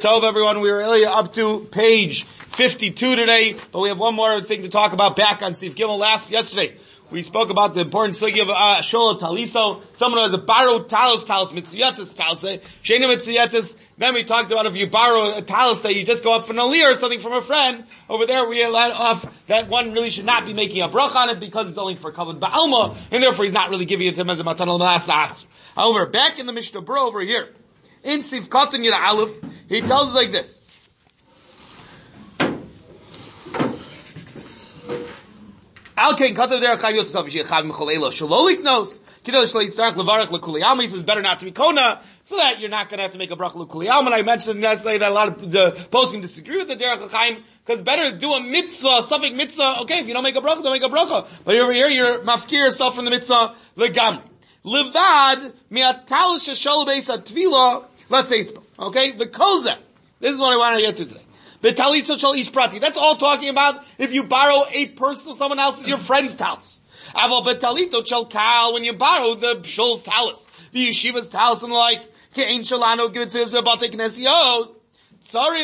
Tov, everyone. We were really up to page 52 today, but we have one more thing to talk about back on Sif Gimel last, yesterday. We spoke about the important sugi of uh, Shola Taliso, someone who has a borrowed talis, talis, mitziyatis, talis, shena mitziyatis. Then we talked about if you borrow a talis that you just go up for an aliyah or something from a friend, over there we let off that one really should not be making a brach on it because it's only for covered ba'alma, and therefore he's not really giving it to him as a last However, back in the Mishnah Bro over here, in Sif Katan Yid Aleph, he tells us like this. Al kain katav derech chayot tov shechav mechol elo shalolik nos. Kidol shlo yitzarach levarach lekuli alma. He says better not to be kona, so that you're not going to have to make a brach lekuli alma. And I mentioned yesterday that a lot of the posts can disagree with the derech chaim because better do a mitzvah, something mitzvah. Okay, if you don't make a bracha, don't make a bracha. But over here, you're mafkir yourself from the mitzvah legam. Levad miatal sheshol beis atvila. Let's say, okay, the koza. This is what I want to get to today. Betalitzo shal ish prati. That's all talking about if you borrow a personal, someone else's, your friend's talus. Aval betalito shal kal, when you borrow the shul's talus, the yeshiva's talus and the like, ke'en shalano, give it to his bate knesiot. Oh, Everyone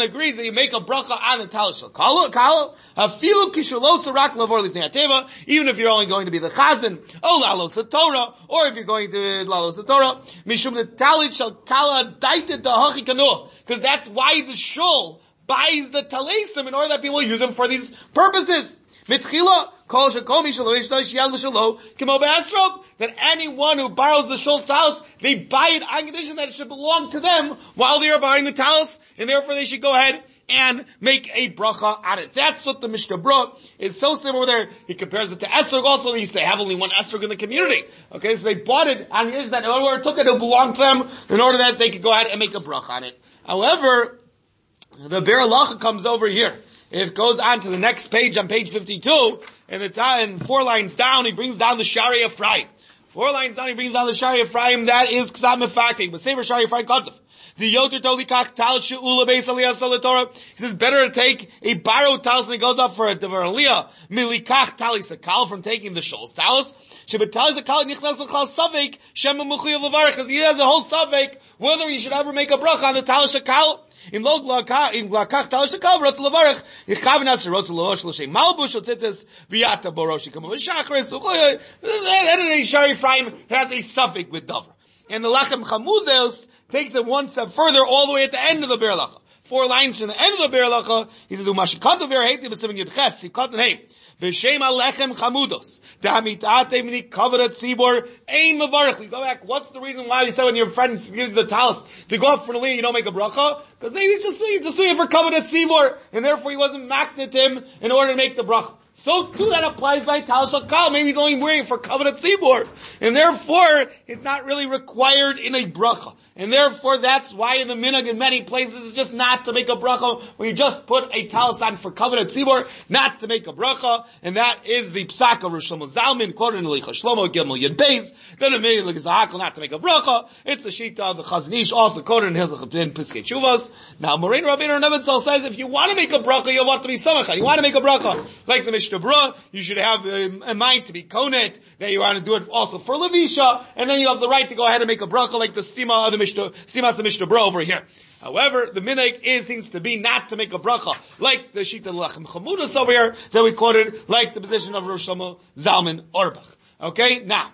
agrees that you make a bracha on the talishal kala. Kala. Afilu kishalos rak lavor. Even if you're only going to be the chazan, oh Torah, or if you're going to lalos Torah, mishum the talishal kala daited the. Because that's why the shul buys the talesim in order that people use them for these purposes. Mitchila, kol shekol mishalo yishnosh yad l'shalo, kimo that anyone who borrows the shul's talus, they buy it on condition that it should belong to them while they are buying the talus, and therefore they should go ahead and make a bracha on it. That's what the Mishnah brought. is so similar there. He compares it to esrog also. They used to have only one esrog in the community. Okay, so they bought it on the condition that whoever took it, it belonged to them in order that they could go ahead and make a bracha on it. However, the Ber comes over here it goes on to the next page on page 52, and the uh, and four lines down, he brings down the Shari Ephraim. Four lines down, he brings down the Shari Ephraim, that is Ksam Mefakti, but Sefer Shari Ephraim Kotov. The Yoter Toli Kach Tal She'ula Beis Aliyah Torah. He says better to take a borrowed talis and he goes up for a Devar Aliyah. Milikach Tali from taking the Shul's talis. Shebetali Sakal Nichnas L'chal Savek Shem Mechuyev Levarech. Because he has a whole Savek whether he should ever make a bracha on the talis Sakal in log glaka in glakach tal shakav rotz levarach ichav nas rotz levosh l'shem. Malbush otzetes viata boroshi kamu shachres that is a shari frame has a suffix with davar. And the lachem chamudos takes it one step further all the way at the end of the berlacha four lines from the end of the berlacha he says umashikata ver hate b'simon yud ches. He cut the V'shem alechem chamudos. Da'amitate mini kavarat tzibor ein mavarach. We go back. What's the reason why you said when your friend gives you the talis to go up for the you don't make a bracha? Because maybe he's just, he's just doing it for kavarat tzibor, and therefore he wasn't maknit him in order to make the bracha. So too that applies by talis kal. Maybe he's only wearing for kavarat tzibor, and therefore it's not really required in a bracha. And therefore that's why in the minhag in many places it's just not to make a bracha when you just put a talisan for covenant tzibor, not to make a bracha, and that is the psak of Rosh Zalman, quoted in Licha Shlomo Gimel Yud Beis, then immediately Gizahakal not to make a bracha, it's the shita of the Chazon Ish, also quoted in Hizach in Piskei Shuvas. Now Morain Rabbeinu Nebenzahl says if you want to make a bracha, you want to be samachah, you want to make a bracha, like the Mishnah Bra, you should have um, a mind to be konet, that you want to do it also for Levisha, and then you have the right to go ahead and make a bracha like the stima of the Mishnah, Stimas the Mishnah Bro over here. However, the minig is seems to be not to make a bracha, like the Shita Lachem Chamudas over here that we quoted, like the position of Rosh Zalman Auerbach. Okay, now.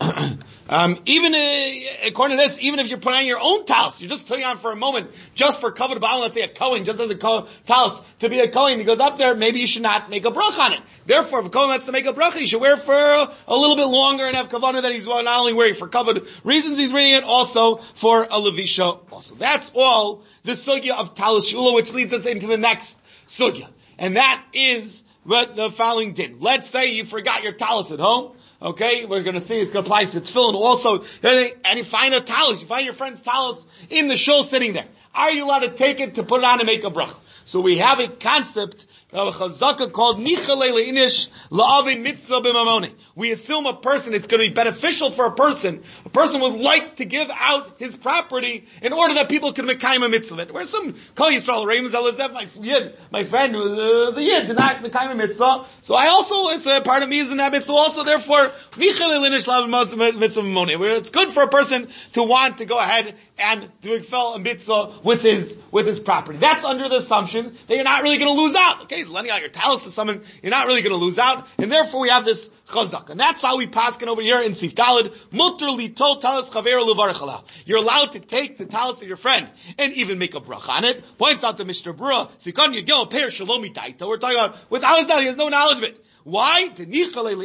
Um, even uh, according to this, even if you're putting on your own talis, you're just putting on for a moment, just for covered bottle, let's say a Kohen, just as a talis to be a Kohen, he goes up there, maybe you should not make a brach on it. Therefore, if a Kohen wants to make a brach, he should wear for a little bit longer and have kavanah that he's not only wearing for covered reasons he's wearing it, also for a levisha also. That's all the sugya of talis shula, which leads us into the next sugya. And that is what the following did. Let's say you forgot your talis at home, Okay, we're going to see it applies to tefillin also. And you find talus, you find your friend's talus in the shul sitting there. Are you allowed to take it to put it on and make a brach? So we have a concept a chazaka called Nichalele Inish La'avin Mitzvah B'mamoni. We assume a person, it's going to be beneficial for a person. A person would like to give out his property in order that people can make a mitzvah. Where some Kol Yisrael, Reim Zelazef, my yid, my friend who was a yid, did not make a mitzvah. So I also, it's a part of me is in that mitzvah also, therefore, Nichalele Inish La'avin Mitzvah B'mamoni. Where it's good for a person to want to go ahead and expel a mitzvah with his, with his property. That's under the assumption that you're not really going to lose out. Okay, lending out your talus to someone, you're not really going to lose out, and therefore we have this chazak. And that's how we paskin over here in Sif Dalid, mutter litol talus chaver. You're allowed to take the talus of your friend and even make a brach on it. Points out the Mishnah Brura, sikon yigel peir shalomi taito. We're talking about, without his doubt, he has no knowledge of it. Why? Because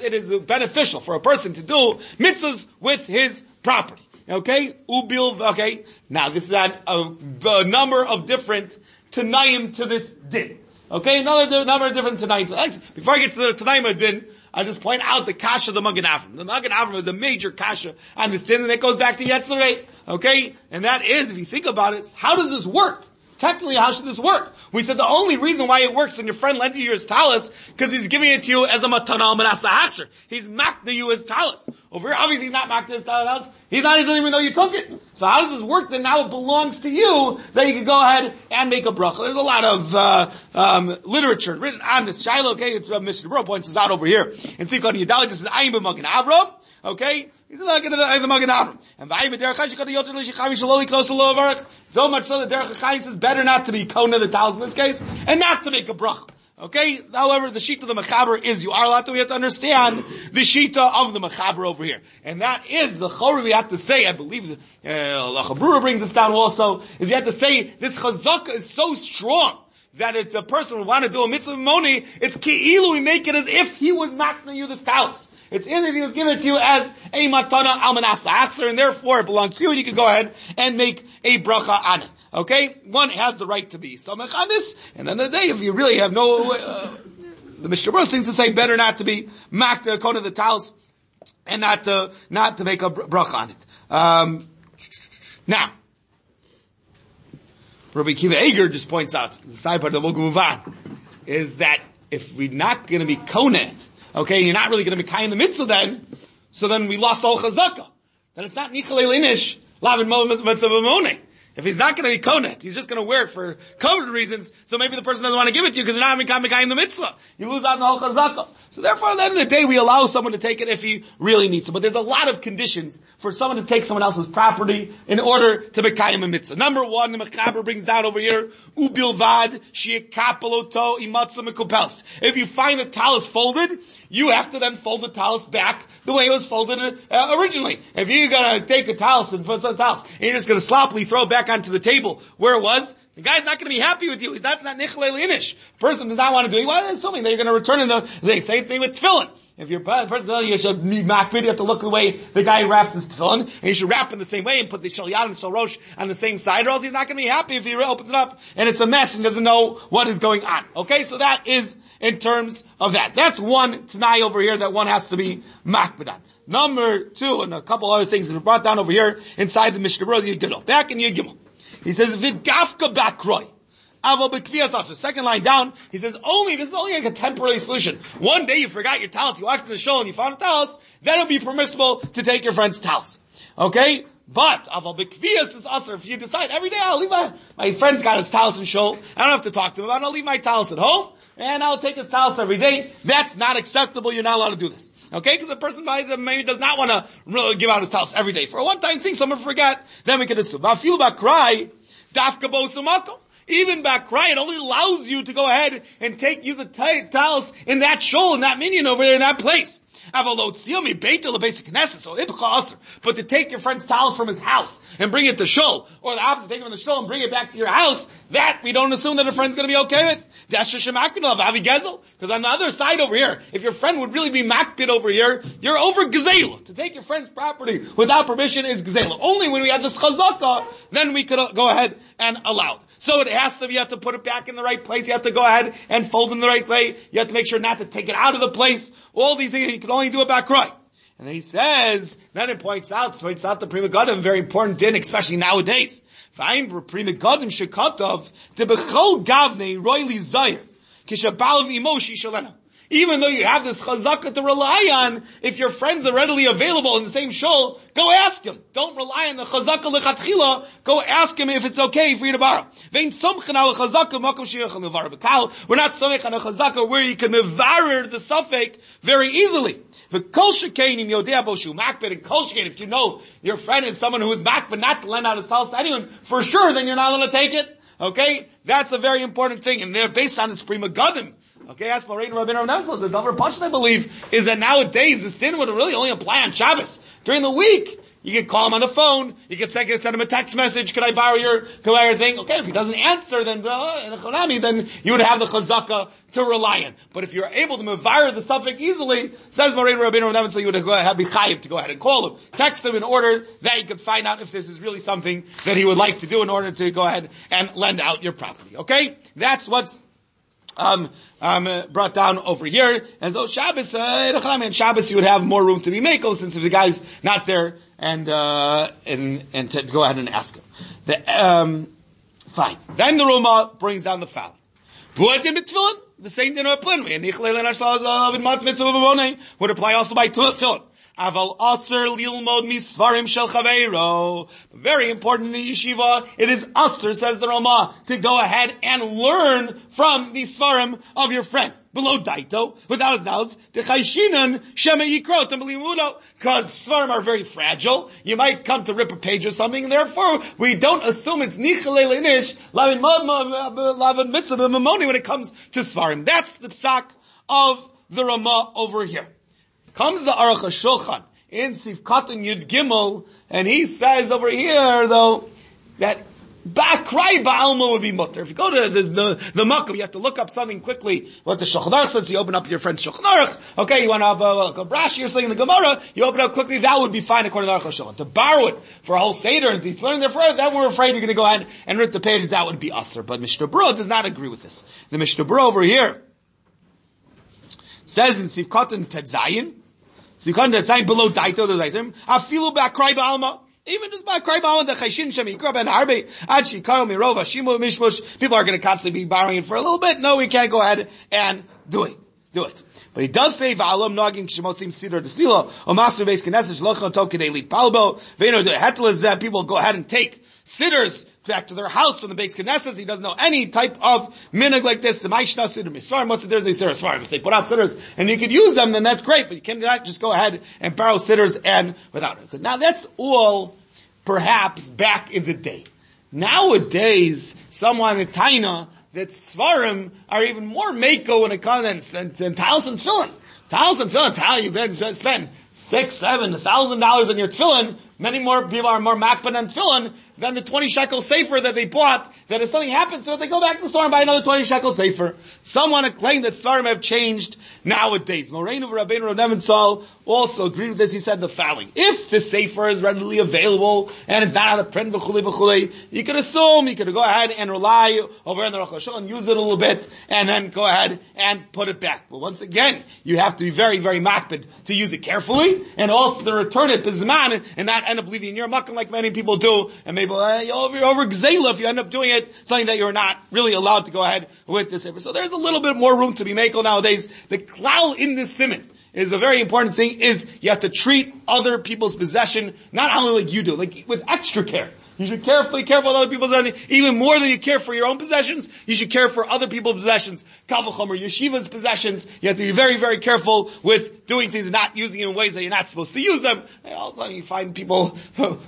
it is beneficial for a person to do mitzvahs with his property. Okay? Ubil, okay? Now this is a, a, a number of different Tanaim to this din. Okay? Another number of different Tanaim. Before I get to the Tanaim din, I'll just point out the kasha of the Magen Avram. The Magen Avram is a major kasha on this din, and that goes back to Yetzirah. Okay? And that is, if you think about it, how does this work? Technically, how should this work? We said the only reason why it works when your friend lends you his talus, because he's giving it to you as a matana al manasa He's makna you his talus. Over here, obviously he's not makna his talus. He's not, he doesn't even know you took it. So how does this work? Then now it belongs to you that you can go ahead and make a bracha. There's a lot of, uh, um, literature written on this. Shiloh, okay, uh, Mr. Bro points this out over here. And Sikon Yadalit, this is Ayim B'Magen Avram. Okay? He's not going to the Magen Avram. And Vayim Derech Chayim Shekot Yoter L'Shichami Shaloli Klos Lo Avarach. So much so that Derech Chayim says better not to be Kona the Tals in this case, and not to make a bracha. Okay? However, the sheet of the Mechaber is you are allowed to, we have to understand the Shita of the Mechaber over here. And that is the Chori we have to say, I believe, the uh, Lachabura brings this down also, is you have to say, this Chazaka is so strong, that if a person would want to do a mitzvah moni, it's ki'ilu, we make it as if he was makna you this talus. It's as if he was given to you as a matana almanas achser, and therefore it belongs to you, and you can go ahead and make a bracha on it. Okay? One has the right to be samech on this, and then the day, if you really have no, uh, the Mishnah seems to say better not to be makna kona the talus, and not to, not to make a bracha on it. Um, now, Rabbi Kiva Eger just points out, is that if we're not going to be konet, okay, you're not really going to be kai in the mitzvah then, so then we lost all chazaka. Then it's not nichalei linish, lavin mitzvah if he's not going to be konet, he's just going to wear it for COVID reasons, so maybe the person doesn't want to give it to you because you're not in the mitzvah. You lose out on the whole chazaka. So therefore, at the end of the day, we allow someone to take it if he really needs it. But there's a lot of conditions for someone to take someone else's property in order to become a mitzvah. Number one, the Mechaber brings down over here, ubilvad shiekapeloto imatza mekupels. If you find the talus folded, you have to then fold the talus back the way it was folded uh, originally. If you're gonna take a talus and put some talus, and you're just gonna sloppily throw it back onto the table where it was, the guy's not going to be happy with you. That's not nichle linish. Person does not want to do it. Well, assuming that you're going to return in the, same thing with tefillin. If you're a person telling you you should be makbid, you have to look the way the guy wraps his tefillin, and you should wrap in the same way and put the shalyat and shalrosh on the same side, or else he's not going to be happy if he opens it up and it's a mess and doesn't know what is going on. Okay, so that is in terms of that. That's one t'nai over here that one has to be makbid on. Number two, and a couple other things that are brought down over here inside the Mishnah Berurah Yud Gimel. Back in Yud. He says, Vidafka bakroi. Second line down, he says, only, this is only like a temporary solution. One day you forgot your talus, you walked in the shul and you found a talus, then it'll be permissible to take your friend's talus. Okay? But, aval bekvias is usher. If you decide every day I'll leave my, my friend's got his talus in shul, I don't have to talk to him about it, I'll leave my talus at home, and I'll take his talus every day. That's not acceptable, you're not allowed to do this. Okay? Because a person by the way maybe does not want to really give out his house every day. For a one-time thing, someone forget, then we can assume. About cry, dafka bosumato. Even back cry, it only allows you to go ahead and take, use a t- talus in that shul, in that minion over there, in that place. But to take your friend's towels from his house and bring it to shul, or the opposite, take it from the shul and bring it back to your house, that we don't assume that a friend's gonna be okay with. Because on the other side over here, if your friend would really be makbid over here, you're over gazela. To take your friend's property without permission is gazela. Only when we have this chazaka, then we could uh, go ahead and allow it. So it has to, be, you have to put it back in the right place. You have to go ahead and fold in the right way. You have to make sure not to take it out of the place. All these things, you can only do it back right. And then he says, then it points out, points out the Pri Megadim, very important din, especially nowadays. V'ayim Pri Megadim shekatov, to bechol gavne royli zayir, kishabal v'imo shishalena. Even though you have this chazaka to rely on, if your friends are readily available in the same shul, go ask him. Don't rely on the chazaka lechatchila. Go ask him if it's okay for you to borrow. We're not somech on a chazaka where you can mevarer the suffix very easily. If you know your friend is someone who is back but not to lend out his house to anyone, for sure then you're not allowed to take it. Okay? That's a very important thing. And they're based on this Pri Megadim. Okay, ask Moraine Rabbi Rav The Dover Pashut, I believe, is that nowadays this din would really only apply on Shabbos. During the week, you can call him on the phone. You can send, him a text message. Could I borrow your, could I your thing? Okay, if he doesn't answer, then, uh, in a chonami, then you would have the chazaka to rely on. But if you're able to mavire the suffix easily, says Moraine Rabbeinu so you would have be chayiv to go ahead and call him. Text him in order that you could find out if this is really something that he would like to do in order to go ahead and lend out your property. Okay? That's what's um, um, brought down over here. And so Shabbos, uh, and Shabbos you would have more room to be makel since if the guy's not there and, uh, and, and to go ahead and ask him. The, um, fine. Then the Rama brings down the foul. The same thing would apply also by tefillin. Aval aser lilmod misvarim shel chaveiro. Very important in yeshiva. It is aser, says the Rama, to go ahead and learn from the svarim of your friend. Below daito, without his knowledge, chayshinan shema yikrot because svarim are very fragile. You might come to rip a page or something, and therefore we don't assume it's nichalei leinish lavin mitzvah mamoni when it comes to svarim. That's the psak of the Rama over here. Comes the Aruch HaShulchan in Sifkatan Yud Gimel, and he says over here, though, that Bakrai Ba'alma would be mutter. If you go to the, the, the you have to look up something quickly, what the Shulchan says, you open up your friend's Shulchan okay, you want to have a, a, a or something in the Gemara, you open up quickly, that would be fine according to the HaShulchan. To borrow it for a whole Seder and be learning there forever, then we're afraid you're going to go ahead and rip the pages, that would be usher. But Mishnah Berurah does not agree with this. The Mishnah Berurah over here says in Sifkatan Tedzayin, so you can't say below daito the daitim. Afilu ba'krai ba'alma. Even just by cry ba'alma the chayshin shem yikra ben harbe ad shikaro mirova shimu mishmush. People are going to constantly be borrowing it for a little bit. No, we can't go ahead and do it. Do it. But he does say va'alam nagin kshimotzim sidor tefila o master beis knesset shlochon tokidei lit palbo veino de hetel people go ahead and take sitters back to their house from the base Knesset. He doesn't know any type of minig like this. The Maishna Siddur Misvarim, what's the difference in Siddur If they put out sitters and you could use them, then that's great, but you cannot just go ahead and borrow sitters and without it. Now that's all perhaps back in the day. Nowadays, someone in Taina that Svarim are even more Mako when it comes than, than Talis and Tefillin. Talis and Tefillin, you spend six, seven, a thousand dollars on your Tefillin, many more people are more makban and tefillin than the 20 shekel safer that they bought, that if something happens to it, they go back to the store and buy another 20 shekel safer. Some want to claim that Svarim have changed nowadays. Moraine of Rabbeinu Rav also agreed with this. He said the following. If the safer is readily available and it's not out of print, v'chule v'chule, you could assume, you could go ahead and rely over in the Rosh and use it a little bit and then go ahead and put it back. But once again, you have to be very, very makbid to use it carefully and also to return it bizman and not end up leaving your makkah like many people do, and maybe uh, over over gzela if you end up doing it, something that you're not really allowed to go ahead with this. So there's a little bit more room to be makel nowadays. The klal in this simon is a very important thing. Is you have to treat other people's possession not only like you do, like with extra care. You should carefully care for other people's possessions, even more than you care for your own possessions. You should care for other people's possessions. Kavachomer, yeshiva's possessions. You have to be very, very careful with doing things and not using in ways that you're not supposed to use them. And all of a sudden you find people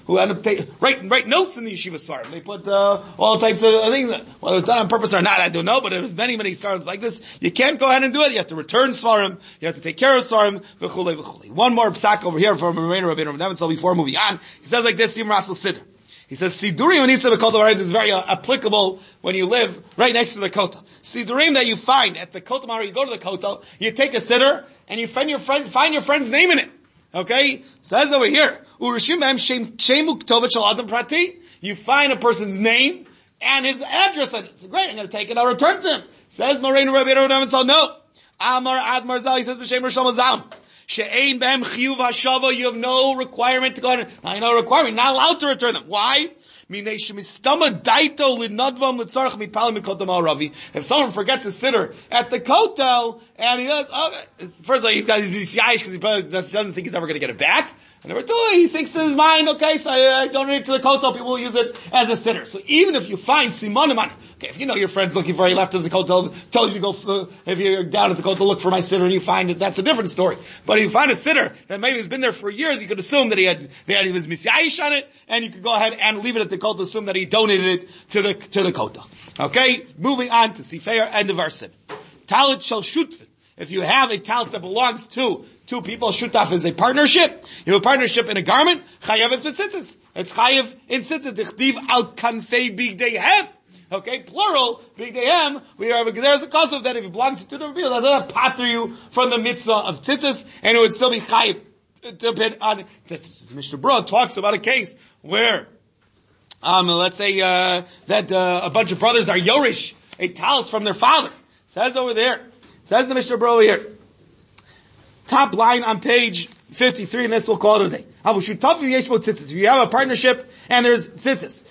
who end up take, write, write notes in the yeshiva sarm. They put, uh, all types of things, whether it's done on purpose or not, I don't know, but there's many, many sarms like this. You can't go ahead and do it. You have to return svarim. You have to take care of svarim. One more psak over here from Rabbeinu Rabbeinu Rabbeinu before moving on. He says like this, Tim Siddur. He says sidurim anitza bekota is very uh, applicable when you live right next to the kota. Sidurim that you find at the kota you go to the kota, you take a sitter and you find your friend, find your friend's name in it. Okay, says over here, prati. You find a person's name and his address in it. So great, I'm going to take it. I'll return to him. Says Moreno Rabbi Rodam no. Amar Admar Zal. He says b'shem Rishon. She'ein behem chiyuv hashava, you have no requirement to go ahead and, no requirement, not allowed to return them. Why? If someone forgets a sitter at the kotel, and he does, oh, first of all, he's got his because he probably doesn't think he's ever going to get it back. And number two, oh, he thinks in his mind, okay, so I, I donate it to the kotel, people will use it as a sitter. So even if you find simanim okay, if you know your friend's looking for, you left at the kotel, told you to go, for, uh, if you're down at the kotel, look for my sitter, and you find it, that's a different story. But if you find a sitter that maybe has been there for years, you could assume that he had, that he was misyayish on it, and you could go ahead and leave it at the kotel, assume that he donated it to the, to the kotel. Okay, moving on to Sifeir and the Varsim. Talit shall shoot if you have a talis that belongs to two people, shutaf is a partnership. You have a partnership in a garment, chayav is mitzitzis. It's chayav in tzitzis. Dichtiv al kanfei bigdeihem. Okay, plural, bigdeihem. We are, there's a cause of that if it belongs to different people, that doesn't patter you from the mitzvah of tzitzis, and it would still be chayav to depend on. Mr. Broad talks about a case where, um, let's say, uh, that, uh, a bunch of brothers are yorish, a talis from their father. Says over there, Says the Mishnah Bro here. Top line on page 53, and this we'll call it a day. If you have a partnership and there's tzitzis,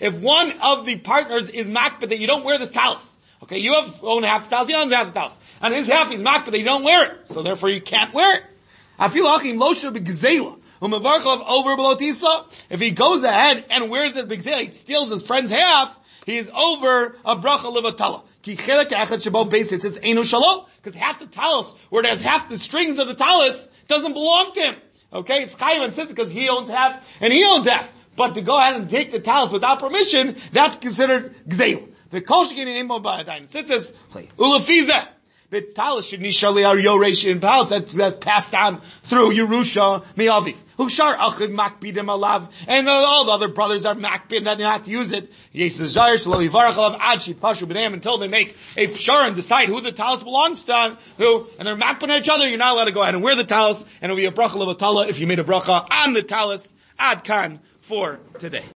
if one of the partners is makbid that you don't wear this talis, okay, you have own half the talis, he owns half the talis, and his half is makbid that you don't wear it, so therefore you can't wear it. If he goes ahead and wears it he steals his friend's half, he is over a bracha levatala. Because half the talis, where it has half the strings of the talis, doesn't belong to him. Okay, it's chayim and sitz because he owns half and he owns half. But to go ahead and take the talis without permission, that's considered gzeil. The kol shekin in by a tzitzis, ulafiza. That's, that's passed down through Yerusha mi'aviv. Hushar achid makbidim alav, and all the other brothers are makbid that they not to use it. Yes, the zayir shlo yivarach alav adshi pashu b'nei until they make a pshar and decide who the talis belongs to, who, and they're makbid each other, you're not allowed to go ahead and wear the talis, and it'll be a bracha of a if you made a bracha on the talis, ad kan, for today.